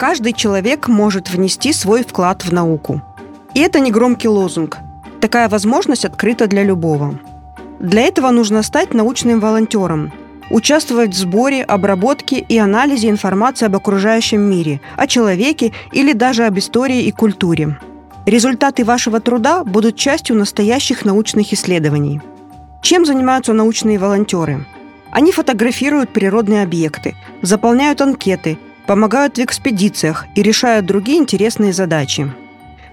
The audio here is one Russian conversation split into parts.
Каждый человек может внести свой вклад в науку. И это не громкий лозунг. Такая возможность открыта для любого. Для этого нужно стать научным волонтером, участвовать в сборе, обработке и анализе информации об окружающем мире, о человеке или даже об истории и культуре. Результаты вашего труда будут частью настоящих научных исследований. Чем занимаются научные волонтеры? Они фотографируют природные объекты, заполняют анкеты, помогают в экспедициях и решают другие интересные задачи.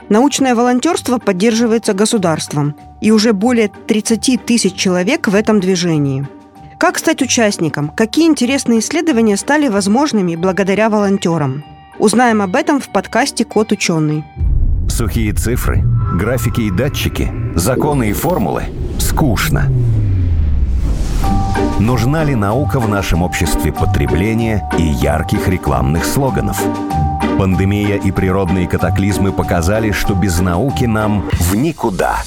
Научное волонтерство поддерживается государством, и уже более 30 тысяч человек в этом движении – как стать участником? Какие интересные исследования стали возможными благодаря волонтерам? Узнаем об этом в подкасте «Код ученый». Сухие цифры, графики и датчики, законы и формулы – скучно. Нужна ли наука в нашем обществе потребления и ярких рекламных слоганов? Пандемия и природные катаклизмы показали, что без науки нам в никуда.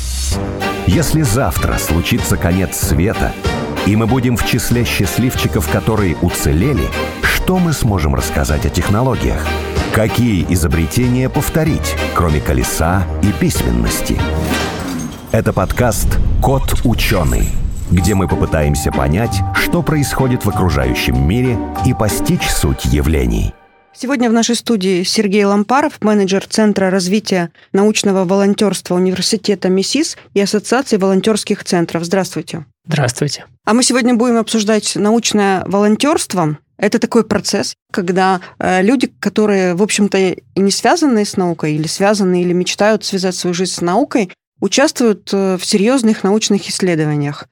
Если завтра случится конец света – и мы будем в числе счастливчиков, которые уцелели, что мы сможем рассказать о технологиях? Какие изобретения повторить, кроме колеса и письменности? Это подкаст «Кот ученый», где мы попытаемся понять, что происходит в окружающем мире и постичь суть явлений. Сегодня в нашей студии Сергей Лампаров, менеджер Центра развития научного волонтерства Университета МИСИС и Ассоциации волонтерских центров. Здравствуйте. Здравствуйте. А мы сегодня будем обсуждать научное волонтерство. Это такой процесс, когда э, люди, которые, в общем-то, и не связаны с наукой, или связаны, или мечтают связать свою жизнь с наукой, участвуют э, в серьезных научных исследованиях.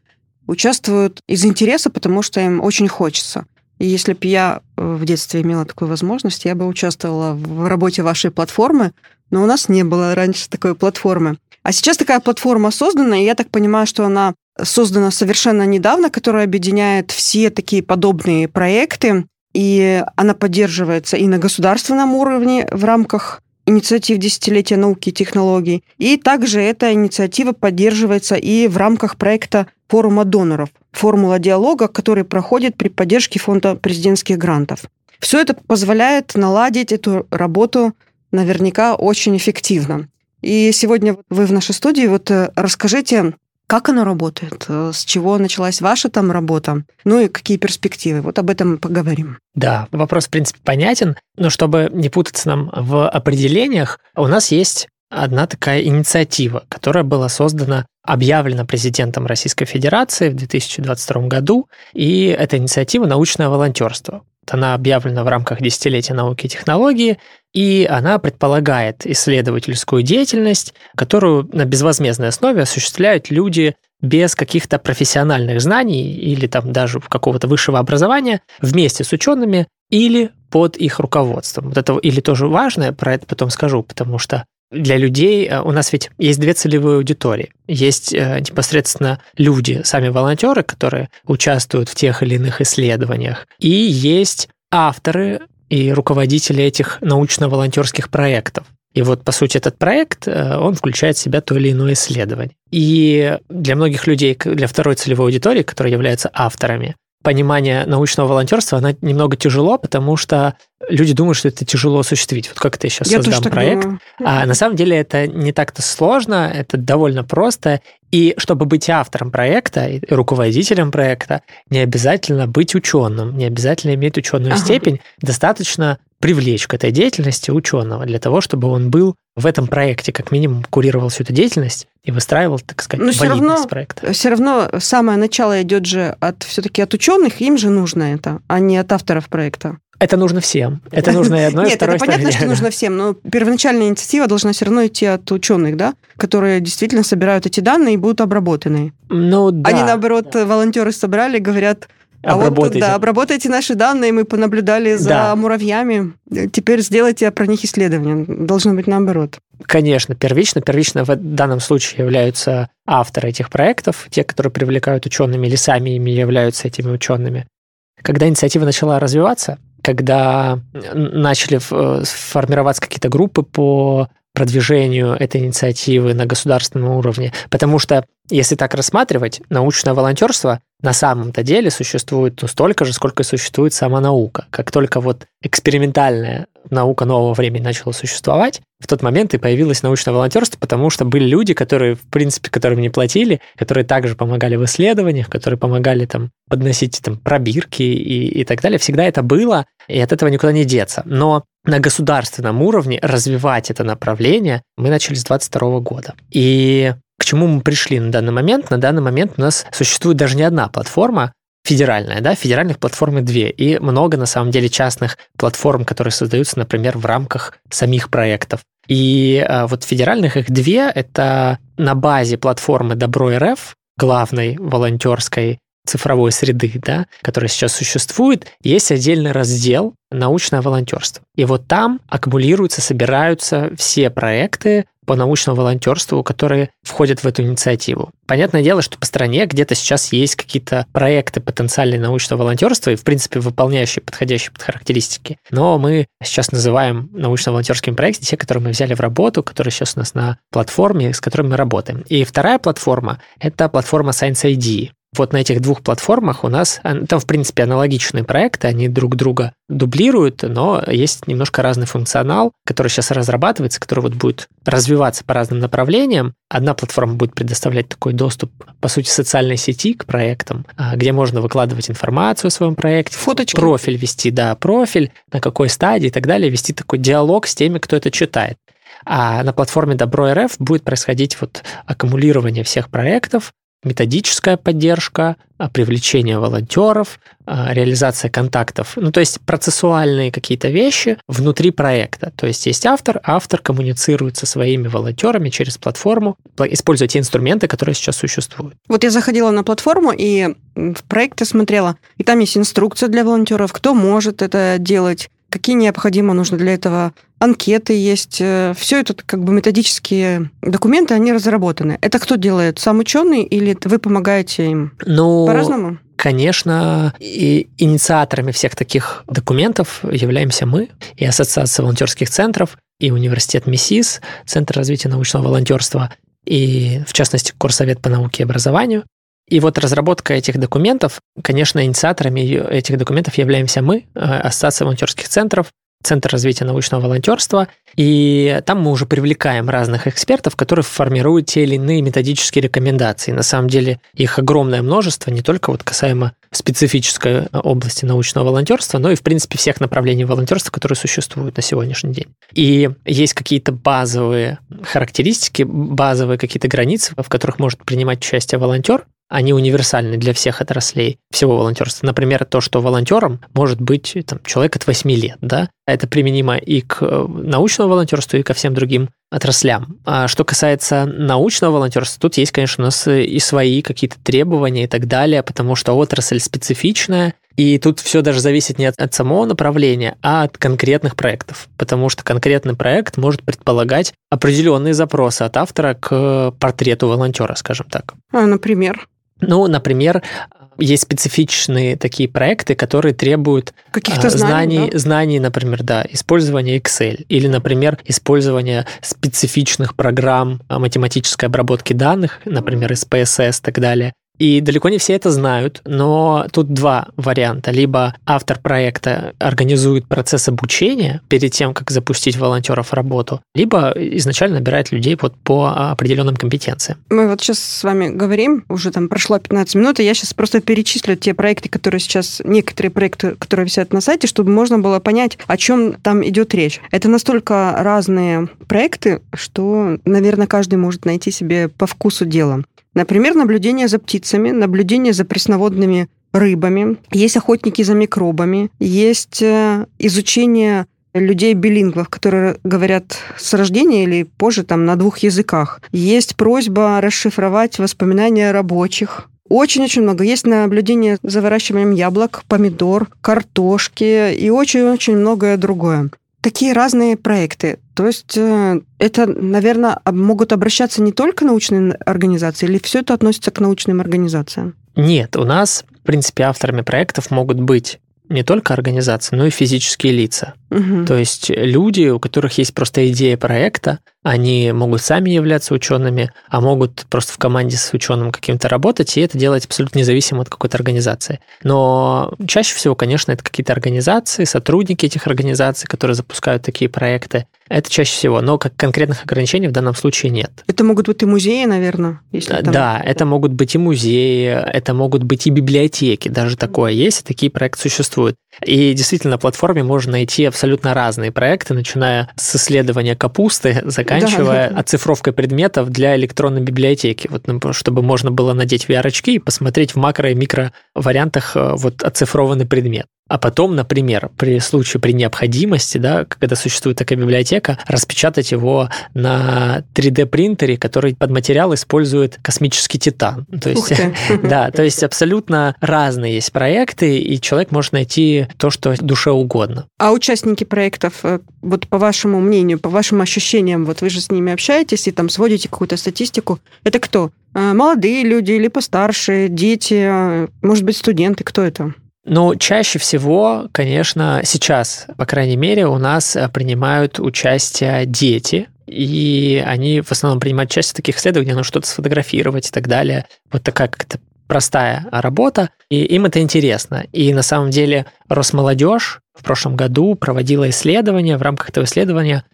Участвуют из интереса, потому что им очень хочется. И если бы я э, в детстве имела такую возможность, я бы участвовала в работе вашей платформы, но у нас не было раньше такой платформы. А сейчас такая платформа создана, и я так понимаю, что она создана совершенно недавно, которая объединяет все такие подобные проекты, и она поддерживается и на государственном уровне в рамках инициатив Десятилетия науки и технологий. И также эта инициатива поддерживается и в рамках проекта форума доноров, формула диалога, который проходит при поддержке фонда президентских грантов. Все это позволяет наладить эту работу наверняка очень эффективно. И сегодня вы в нашей студии вот э, расскажите, как оно работает? Э, с чего началась ваша там работа? Ну и какие перспективы? Вот об этом поговорим. Да, вопрос, в принципе, понятен, но чтобы не путаться нам в определениях, у нас есть одна такая инициатива, которая была создана, объявлена президентом Российской Федерации в 2022 году, и эта инициатива «Научное волонтерство». Она объявлена в рамках десятилетия науки и технологии, и она предполагает исследовательскую деятельность, которую на безвозмездной основе осуществляют люди без каких-то профессиональных знаний или там даже какого-то высшего образования вместе с учеными или под их руководством. Вот это или тоже важное, про это потом скажу, потому что для людей э, у нас ведь есть две целевые аудитории. Есть э, непосредственно люди, сами волонтеры, которые участвуют в тех или иных исследованиях, и есть авторы и руководители этих научно-волонтерских проектов. И вот, по сути, этот проект, э, он включает в себя то или иное исследование. И для многих людей, для второй целевой аудитории, которые являются авторами, понимание научного волонтерства, оно немного тяжело, потому что люди думают, что это тяжело осуществить. Вот как я сейчас я создам проект. Думаю. А на самом деле это не так-то сложно, это довольно просто. И чтобы быть автором проекта и руководителем проекта, не обязательно быть ученым, не обязательно иметь ученую ага. степень, достаточно привлечь к этой деятельности ученого для того, чтобы он был в этом проекте, как минимум, курировал всю эту деятельность и выстраивал, так сказать, Но все равно, проекта. Все равно самое начало идет же от все-таки от ученых, им же нужно это, а не от авторов проекта. Это нужно всем. Это нужно и одной, и второй это понятно, что нужно всем, но первоначальная инициатива должна все равно идти от ученых, да, которые действительно собирают эти данные и будут обработаны. Ну да. Они, наоборот, волонтеры собрали, говорят, а вот, да, обработайте наши данные, мы понаблюдали за да. муравьями. Теперь сделайте про них исследования. Должно быть наоборот. Конечно, первично. Первично в данном случае являются авторы этих проектов, те, которые привлекают учеными или сами ими являются этими учеными. Когда инициатива начала развиваться, когда начали э, формироваться какие-то группы по продвижению этой инициативы на государственном уровне, потому что если так рассматривать, научное волонтерство на самом-то деле существует ну, столько же, сколько и существует сама наука. Как только вот экспериментальная наука нового времени начала существовать, в тот момент и появилось научное волонтерство, потому что были люди, которые, в принципе, которым не платили, которые также помогали в исследованиях, которые помогали там подносить там пробирки и, и так далее. Всегда это было, и от этого никуда не деться. Но на государственном уровне развивать это направление мы начали с 22 года. И чему мы пришли на данный момент? На данный момент у нас существует даже не одна платформа, федеральная, да, федеральных платформ две, и много, на самом деле, частных платформ, которые создаются, например, в рамках самих проектов. И а, вот федеральных их две, это на базе платформы Добро РФ, главной волонтерской цифровой среды, да, которая сейчас существует, есть отдельный раздел научное волонтерство. И вот там аккумулируются, собираются все проекты по научному волонтерству, которые входят в эту инициативу. Понятное дело, что по стране где-то сейчас есть какие-то проекты потенциальные научного волонтерства и, в принципе, выполняющие подходящие под характеристики. Но мы сейчас называем научно-волонтерскими проектами те, которые мы взяли в работу, которые сейчас у нас на платформе, с которыми мы работаем. И вторая платформа – это платформа Science ID. Вот на этих двух платформах у нас, там, в принципе, аналогичные проекты, они друг друга дублируют, но есть немножко разный функционал, который сейчас разрабатывается, который вот будет развиваться по разным направлениям. Одна платформа будет предоставлять такой доступ, по сути, социальной сети к проектам, а, где можно выкладывать информацию о своем проекте. Фоточки. Профиль вести, да, профиль, на какой стадии и так далее, вести такой диалог с теми, кто это читает. А на платформе Добро РФ будет происходить вот аккумулирование всех проектов, методическая поддержка, а, привлечение волонтеров, а, реализация контактов. Ну, то есть процессуальные какие-то вещи внутри проекта. То есть есть автор, автор коммуницирует со своими волонтерами через платформу, используя те инструменты, которые сейчас существуют. Вот я заходила на платформу и в проекты смотрела, и там есть инструкция для волонтеров, кто может это делать, какие необходимо нужно для этого анкеты есть. Э, Все это как бы методические документы, они разработаны. Это кто делает? Сам ученый или вы помогаете им? Ну, По-разному? Конечно, и инициаторами всех таких документов являемся мы, и Ассоциация волонтерских центров, и университет МИСИС, Центр развития научного волонтерства, и, в частности, Корсовет по науке и образованию. И вот разработка этих документов, конечно, инициаторами этих документов являемся мы, э, Ассоциация волонтерских центров, Центр развития научного волонтерства, и там мы уже привлекаем разных экспертов, которые формируют те или иные методические рекомендации. На самом деле их огромное множество, не только вот касаемо специфической области научного волонтерства, но и, в принципе, всех направлений волонтерства, которые существуют на сегодняшний день. И есть какие-то базовые характеристики, базовые какие-то границы, в которых может принимать участие волонтер, они универсальны для всех отраслей всего волонтерства. Например, то, что волонтером может быть там, человек от 8 лет, да, это применимо и к э, научному волонтерству, и ко всем другим отраслям. А что касается научного волонтерства, тут есть, конечно, у нас и свои какие-то требования и так далее, потому что отрасль специфичная, и тут все даже зависит не от, от самого направления, а от конкретных проектов, потому что конкретный проект может предполагать определенные запросы от автора к портрету волонтера, скажем так. А, например? Ну, например, есть специфичные такие проекты, которые требуют каких-то знаний, знаний, да? знаний, например, да, использования Excel или, например, использования специфичных программ математической обработки данных, например, SPSS и так далее. И далеко не все это знают, но тут два варианта. Либо автор проекта организует процесс обучения перед тем, как запустить волонтеров работу, либо изначально набирает людей вот по определенным компетенциям. Мы вот сейчас с вами говорим, уже там прошло 15 минут, и я сейчас просто перечислю те проекты, которые сейчас, некоторые проекты, которые висят на сайте, чтобы можно было понять, о чем там идет речь. Это настолько разные проекты, что, наверное, каждый может найти себе по вкусу дела. Например, наблюдение за птицами, наблюдение за пресноводными рыбами, есть охотники за микробами, есть э, изучение людей-билингвов, которые говорят с рождения или позже там на двух языках. Есть просьба расшифровать воспоминания рабочих. Очень-очень много. Есть наблюдение за выращиванием яблок, помидор, картошки и очень-очень многое другое такие разные проекты. То есть э, это, наверное, могут обращаться не только научные организации, или все это относится к научным организациям? Нет, у нас, в принципе, авторами проектов могут быть не только организации, но и физические лица. Мгм. То есть люди, у которых есть просто идея проекта, они могут сами являться учеными, а могут просто в команде с ученым каким-то работать, и это делать абсолютно независимо от какой-то организации. Но чаще всего, конечно, это какие-то организации, сотрудники этих организаций, которые запускают такие проекты. Это чаще всего, но как конкретных ограничений в данном случае нет. Это могут быть и музеи, наверное, если там- Да, это могут быть и музеи, это могут быть и библиотеки, даже такое есть, и такие проекты существуют. И действительно, на платформе можно найти абсолютно разные проекты, начиная с исследования капусты, заканчивая Да. оцифровкой предметов для электронной библиотеки, вот, например, чтобы можно было надеть VR-очки и посмотреть в макро- и микро-вариантах э, вот оцифрованный предмет. А потом, например, при случае, при необходимости, да, когда существует такая библиотека, распечатать его на 3D-принтере, который под материал использует космический титан. То есть, да, то есть абсолютно разные есть проекты, и человек может найти то, что душе угодно. А участники проектов, э, вот по вашему мнению, по вашим ощущениям, вот вы же с ними общаетесь и там сводите какую-то статистику, это кто? Э, Молодые люди или постарше, дети, э, может быть, студенты, кто это? Но чаще всего, конечно, сейчас, по крайней мере, у нас э, принимают участие дети, и они в основном принимают участие в таких исследованиях, ну, что-то сфотографировать и так далее. Вот такая как-то простая работа, и им это интересно. И на самом деле Росмолодежь в прошлом году проводила исследование, в рамках этого исследования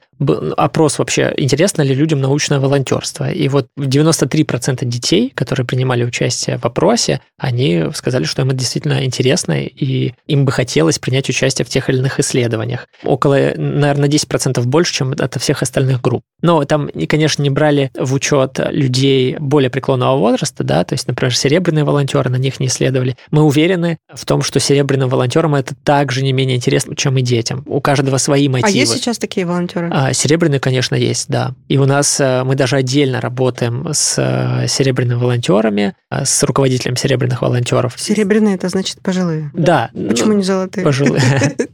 опрос вообще, интересно ли людям научное волонтерство. И вот 93% детей, которые принимали участие в опросе, они сказали, что им это действительно интересно, и им бы хотелось принять участие в тех или иных исследованиях. Около, наверное, 10% больше, чем от всех остальных групп. Но там, конечно, не брали в учет людей более преклонного возраста, да, то есть, например, серебряные волонтеры, на них не исследовали. Мы уверены в том, что серебряным волонтерам это также не менее интересно, чем и детям. У каждого свои мотивы. А есть сейчас такие волонтеры? А, Серебряные, конечно, есть, да. И у нас э, мы даже отдельно работаем с э, серебряными волонтерами, э, с руководителем серебряных волонтеров. Серебряные это значит пожилые. Да. Почему ну, не золотые? Пожилые.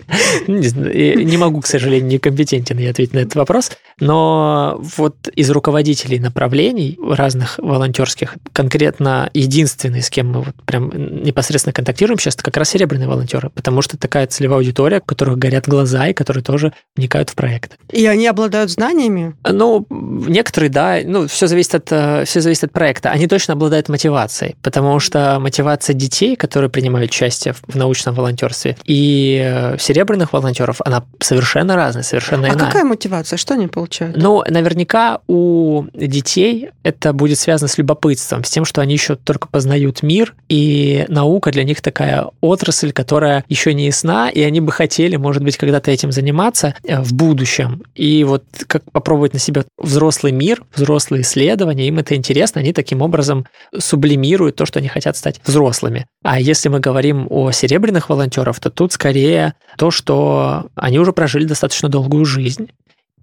Не могу, к сожалению, некомпетентен я ответить на этот вопрос, но вот из руководителей направлений разных волонтерских, конкретно единственный, с кем мы вот прям непосредственно контактируем сейчас, это как раз серебряные волонтеры, потому что такая целевая аудитория, у которых горят глаза и которые тоже вникают в проекты. И они обладают знаниями? Ну, некоторые, да, ну, все зависит от, э, все зависит от проекта. Они точно обладают мотивацией, потому что мотивация детей, которые принимают участие в научном волонтерстве, и э, серебряных волонтеров, она совершенно разная, совершенно А иная. какая мотивация? Что они получают? Ну, наверняка у детей это будет связано с любопытством, с тем, что они еще только познают мир, и наука для них такая отрасль, которая еще не ясна, и они бы хотели, может быть, когда-то этим заниматься э, в будущем. И вот как попробовать на себя взрослый мир, взрослые исследования, им это интересно, они таким образом сублимируют то, что они хотят стать взрослыми. А если мы говорим о серебряных волонтеров, то тут скорее то, что они уже прожили достаточно долгую жизнь,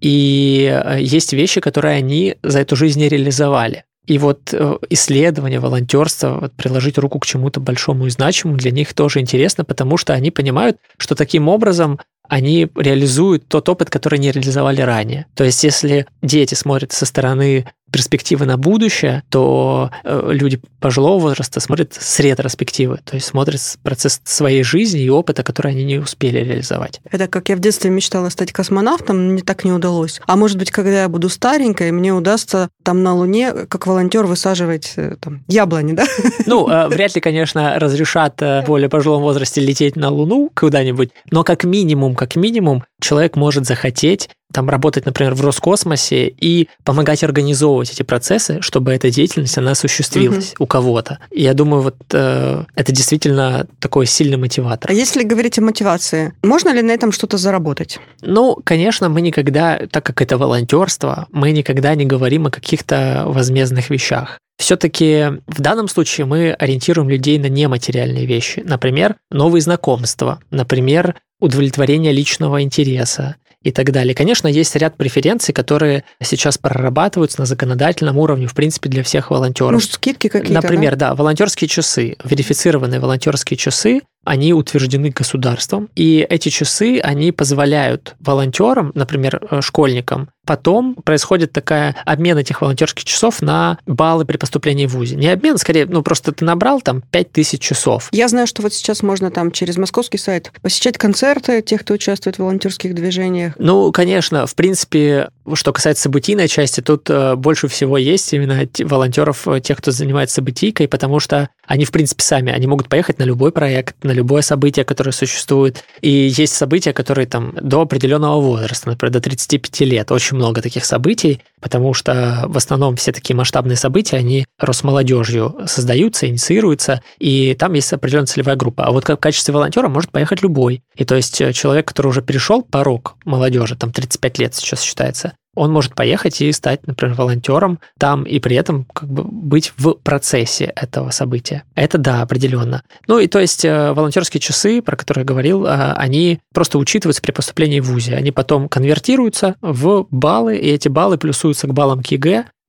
и э, есть вещи, которые они за эту жизнь не реализовали. И вот э, исследование, волонтерство, вот приложить руку к чему-то большому и значимому для них тоже интересно, потому что они понимают, что таким образом они реализуют тот опыт, который не реализовали ранее. То есть, если дети смотрят со стороны перспективы на будущее, то э, люди пожилого возраста смотрят с ретроспективы, то есть смотрят процесс своей жизни и опыта, который они не успели реализовать. Это как я в детстве мечтала стать космонавтом, мне так не удалось. А может быть, когда я буду старенькой, мне удастся там на Луне, как волонтер, высаживать э, там, яблони, да? Ну, э, вряд ли, конечно, разрешат э, в более пожилом возрасте лететь на Луну куда-нибудь, но как минимум, как минимум, человек может захотеть там работать, например, в Роскосмосе и помогать организовывать эти процессы, чтобы эта деятельность, она осуществилась у кого-то. И я думаю, вот э, это действительно такой сильный мотиватор. А если говорить о мотивации, можно ли на этом что-то заработать? Ну, конечно, мы никогда, так как это волонтерство, мы никогда не говорим о каких-то возмездных вещах. Все-таки в данном случае мы ориентируем людей на нематериальные вещи. Например, новые знакомства, например, удовлетворение личного интереса и так далее. Конечно, есть ряд преференций, которые сейчас прорабатываются на законодательном уровне, в принципе, для всех волонтеров. Может, скидки какие-то? Например, да? волонтерские часы, верифицированные волонтерские часы, они утверждены государством, и эти часы, они позволяют волонтерам, например, э, школьникам, потом происходит такая обмен этих волонтерских часов на баллы при поступлении в ВУЗе. Не обмен, скорее, ну просто ты набрал там 5000 часов. Я знаю, что вот сейчас можно там через московский сайт посещать концерты тех, кто участвует в волонтерских движениях. Ну, конечно, в принципе, что касается событийной части, тут э, больше всего есть именно волонтеров, э, тех, кто занимается событийкой, потому что они, в принципе, сами, они могут поехать на любой проект, на любое событие, которое существует. И есть события, которые там до определенного возраста, например, до 35 лет. Очень много таких событий, потому что в основном все такие масштабные события, они Росмолодежью создаются, инициируются, и там есть определенная целевая группа. А вот в качестве волонтера может поехать любой. И то есть э, человек, который уже перешел порог молодежи, там 35 лет сейчас считается, он может поехать и стать, например, волонтером там и при этом как бы быть в процессе этого события. Это да, определенно. Ну и то есть э, волонтерские часы, про которые я говорил, э, они просто учитываются при поступлении в ВУЗе. Они потом конвертируются в баллы, и эти баллы плюсуются к баллам к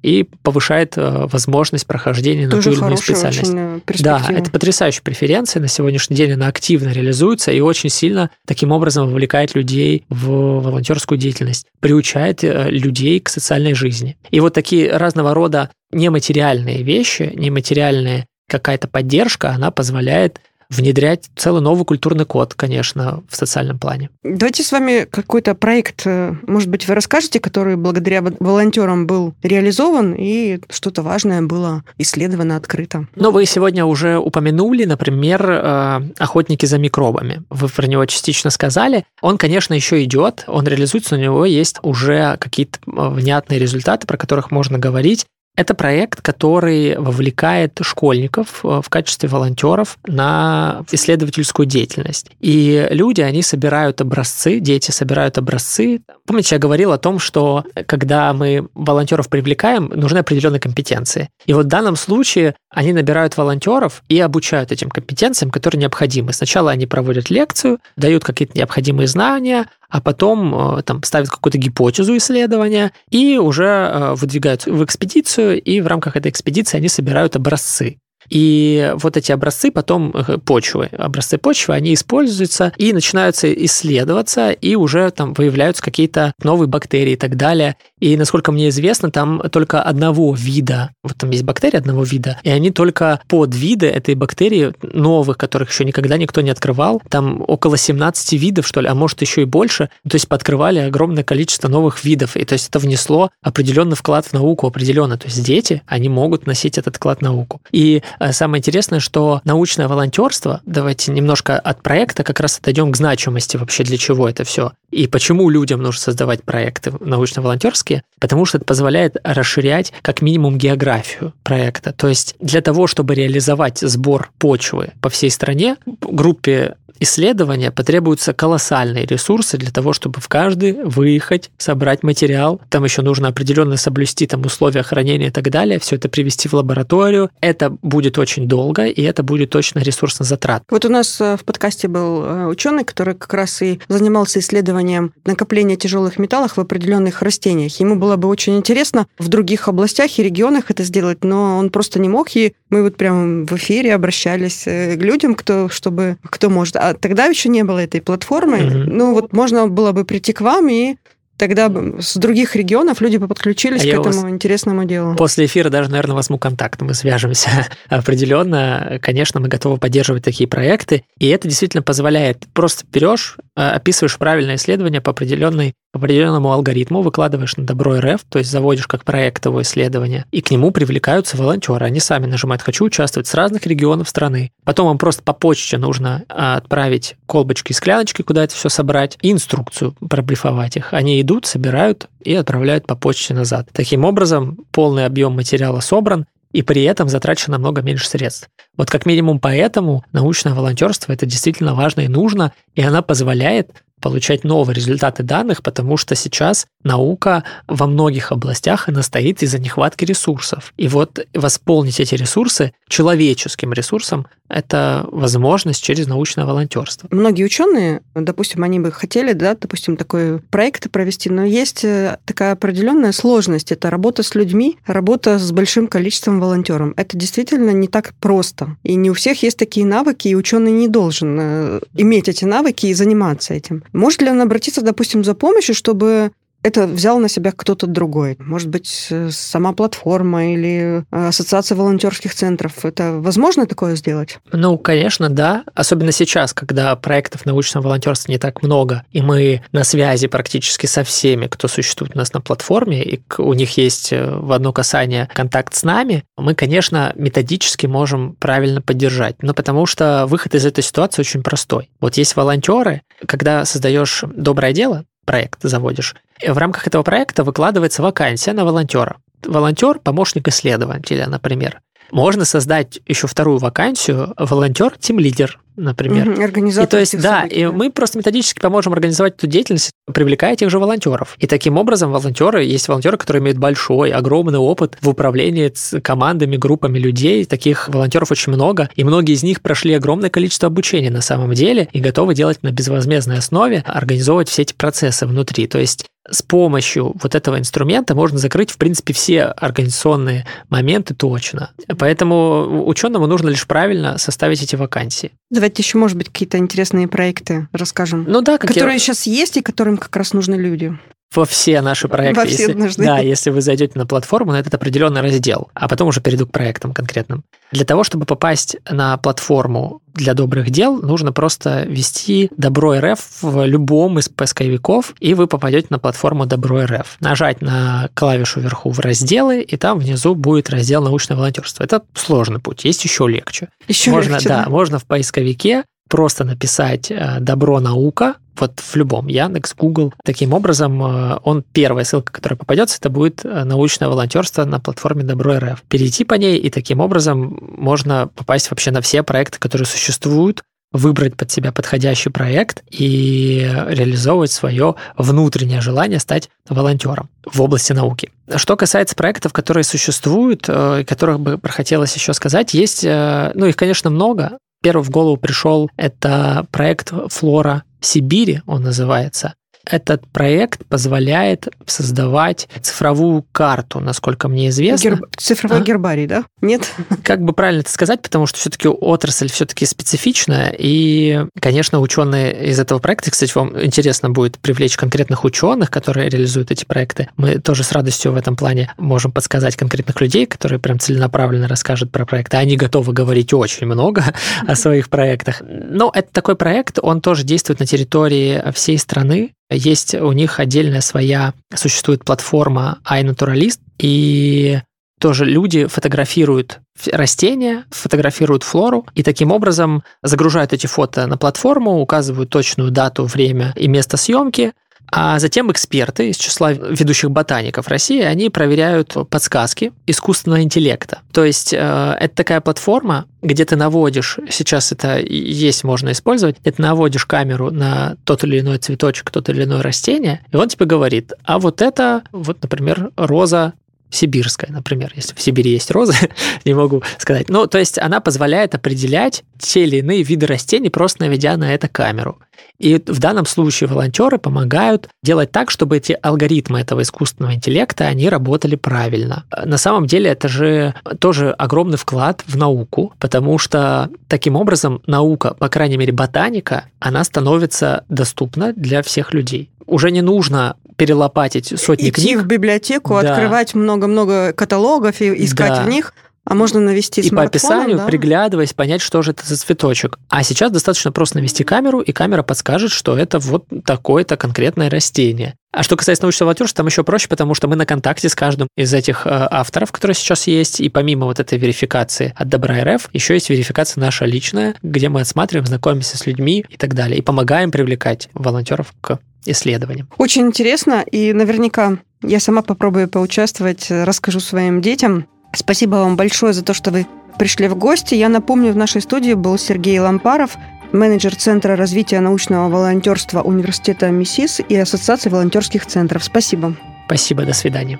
и повышает э, возможность прохождения на ту или иную специальность. Э, да, это потрясающая преференция. На сегодняшний день она активно реализуется и очень сильно таким образом вовлекает людей в волонтерскую деятельность, приучает э, людей к социальной жизни. И вот такие разного рода нематериальные вещи, нематериальная какая-то поддержка, она позволяет внедрять целый новый культурный код, конечно, в социальном плане. Давайте с вами какой-то проект, э, может быть, вы расскажете, который благодаря волонтерам был реализован и что-то важное было исследовано, открыто. Ну, вы сегодня уже упомянули, например, э, охотники за микробами. Вы про него частично сказали. Он, конечно, еще идет, он реализуется, у него есть уже какие-то э, внятные результаты, про которых можно говорить. Это проект, который вовлекает школьников э, в качестве волонтеров на исследовательскую деятельность. И люди, они собирают образцы, дети собирают образцы. Помните, я говорил о том, что когда мы волонтеров привлекаем, нужны определенные компетенции. И вот в данном случае они набирают волонтеров и обучают этим компетенциям, которые необходимы. Сначала они проводят лекцию, дают какие-то необходимые знания, а потом э, там ставят какую-то гипотезу исследования и уже э, выдвигают в экспедицию, и в рамках этой экспедиции они собирают образцы. И вот эти образцы потом э, почвы, образцы почвы, они используются и начинаются исследоваться, и уже там выявляются какие-то новые бактерии и так далее. И, насколько мне известно, там только одного вида, вот там есть бактерии одного вида, и они только под виды этой бактерии новых, которых еще никогда никто не открывал, там около 17 видов, что ли, а может еще и больше, то есть подкрывали огромное количество новых видов, и то есть это внесло определенный вклад в науку, определенно, то есть дети, они могут носить этот вклад в науку. И самое интересное, что научное волонтерство, давайте немножко от проекта как раз отойдем к значимости вообще, для чего это все, и почему людям нужно создавать проекты научно-волонтерские, потому что это позволяет расширять как минимум географию проекта. То есть для того, чтобы реализовать сбор почвы по всей стране, группе исследования потребуются колоссальные ресурсы для того, чтобы в каждый выехать, собрать материал. Там еще нужно определенно соблюсти там условия хранения и так далее, все это привести в лабораторию. Это будет очень долго, и это будет точно ресурсно затрат. Вот у нас э, в подкасте был э, ученый, который как раз и занимался исследованием накопления тяжелых металлов в определенных растениях. Ему было бы очень интересно в других областях и регионах это сделать, но он просто не мог. И мы вот прямо в эфире обращались э, к людям, кто, чтобы, кто может. А тогда еще не было этой платформы. Mm-hmm. Ну вот можно было бы прийти к вам и тогда с других регионов люди бы подключились а к этому вас... интересному делу. После эфира даже, наверное, возьму контакт, мы свяжемся определенно. Конечно, мы готовы поддерживать такие проекты, и это действительно позволяет. Просто берешь, э, описываешь правильное исследование по определенной определенному алгоритму выкладываешь на добро РФ, то есть заводишь как проектовое исследование, и к нему привлекаются волонтеры. Они сами нажимают «хочу участвовать» с разных регионов страны. Потом вам просто по почте нужно а, отправить колбочки и скляночки, куда это все собрать, и инструкцию проблифовать их. Они идут, собирают и отправляют по почте назад. Таким образом, полный объем материала собран, и при этом затрачено намного меньше средств. Вот как минимум поэтому научное волонтерство это действительно важно и нужно, и она позволяет получать новые результаты данных, потому что сейчас наука во многих областях она стоит из-за нехватки ресурсов. И вот восполнить эти ресурсы человеческим ресурсом – это возможность через научное волонтерство. Многие ученые, допустим, они бы хотели, да, допустим, такой проект провести, но есть э, такая определенная сложность. Это работа с людьми, работа с большим количеством волонтеров. Это действительно не так просто. И не у всех есть такие навыки, и ученый не должен э, иметь эти навыки и заниматься этим. Может ли он обратиться, допустим, за помощью, чтобы это взял на себя кто-то другой. Может быть, э, сама платформа или э, ассоциация волонтерских центров. Это возможно такое сделать? Ну, конечно, да. Особенно сейчас, когда проектов научного волонтерства не так много, и мы на связи практически со всеми, кто существует у нас на платформе, и у них есть э, в одно касание контакт с нами, мы, конечно, методически можем правильно поддержать. Но потому что выход из этой ситуации очень простой. Вот есть волонтеры, когда создаешь доброе дело, проект заводишь. В рамках этого проекта выкладывается вакансия на волонтера. Волонтер – помощник исследователя, например. Можно создать еще вторую вакансию волонтер, тим лидер, например. Угу, организатор. И то есть, да, событий, и мы просто методически поможем организовать эту деятельность, привлекая тех же волонтеров. И таким образом волонтеры, есть волонтеры, которые имеют большой, огромный опыт в управлении командами, группами людей. Таких волонтеров очень много, и многие из них прошли огромное количество обучения на самом деле и готовы делать на безвозмездной основе, организовывать все эти процессы внутри. То есть с помощью вот этого инструмента можно закрыть, в принципе, все организационные моменты точно. Поэтому ученому нужно лишь правильно составить эти вакансии. Давайте еще, может быть, какие-то интересные проекты расскажем. Ну да, которые я... сейчас есть и которым как раз нужны люди во все наши проекты. Во все если, нужны. Да, если вы зайдете на платформу, на этот определенный раздел, а потом уже перейду к проектам конкретным. Для того, чтобы попасть на платформу для добрых дел, нужно просто ввести Добро РФ в любом из поисковиков, и вы попадете на платформу Добро РФ. Нажать на клавишу вверху в разделы, и там внизу будет раздел научное волонтерство. Это сложный путь, есть еще легче. Еще можно, легче, да, да. можно в поисковике просто написать э, «добро наука», вот в любом, Яндекс, Google. Таким образом, э, он первая ссылка, которая попадется, это будет э, научное волонтерство на платформе Добро РФ. Перейти по ней, и таким образом можно попасть вообще на все проекты, которые существуют, выбрать под себя подходящий проект и реализовывать свое внутреннее желание стать волонтером в области науки. Что касается проектов, которые существуют, которых бы хотелось еще сказать, есть, ну их, конечно, много, Первый в голову пришел это проект «Флора Сибири», он называется. Этот проект позволяет создавать цифровую карту, насколько мне известно. Герб... Цифровой а? гербарий, да? Нет? Как бы правильно это сказать, потому что все-таки отрасль все-таки специфичная, и, конечно, ученые из этого проекта, кстати, вам интересно будет привлечь конкретных ученых, которые реализуют эти проекты. Мы тоже с радостью в этом плане можем подсказать конкретных людей, которые прям целенаправленно расскажут про проекты. Они готовы говорить очень много о своих проектах. Но это такой проект, он тоже действует на территории всей страны, есть у них отдельная своя, существует платформа iNaturalist, и тоже люди фотографируют растения, фотографируют флору, и таким образом загружают эти фото на платформу, указывают точную дату, время и место съемки, а затем эксперты из числа ведущих ботаников России, они проверяют подсказки искусственного интеллекта. То есть э, это такая платформа, где ты наводишь, сейчас это есть, можно использовать, ты наводишь камеру на тот или иной цветочек, тот или иное растение, и он тебе говорит, а вот это, вот, например, роза сибирская, например, если в Сибири есть розы, не могу сказать. Ну, то есть она позволяет определять те или иные виды растений, просто наведя на это камеру. И в данном случае волонтеры помогают делать так, чтобы эти алгоритмы этого искусственного интеллекта, они работали правильно. На самом деле это же тоже огромный вклад в науку, потому что таким образом наука, по крайней мере ботаника, она становится доступна для всех людей. Уже не нужно перелопатить сотни Идти книг. в библиотеку, да. открывать много-много каталогов и искать да. в них а можно навести И по описанию, да? приглядываясь, понять, что же это за цветочек. А сейчас достаточно просто навести камеру, и камера подскажет, что это вот такое-то конкретное растение. А что касается научного волонтерства, там еще проще, потому что мы на контакте с каждым из этих э, авторов, которые сейчас есть, и помимо вот этой верификации от Добра РФ, еще есть верификация наша личная, где мы отсматриваем, знакомимся с людьми и так далее, и помогаем привлекать волонтеров к исследованиям. Очень интересно, и наверняка я сама попробую поучаствовать, расскажу своим детям, Спасибо вам большое за то, что вы пришли в гости. Я напомню, в нашей студии был Сергей Лампаров, менеджер Центра развития научного волонтерства Университета МИСИС и Ассоциации волонтерских центров. Спасибо. Спасибо, до свидания.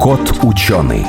Кот ученый.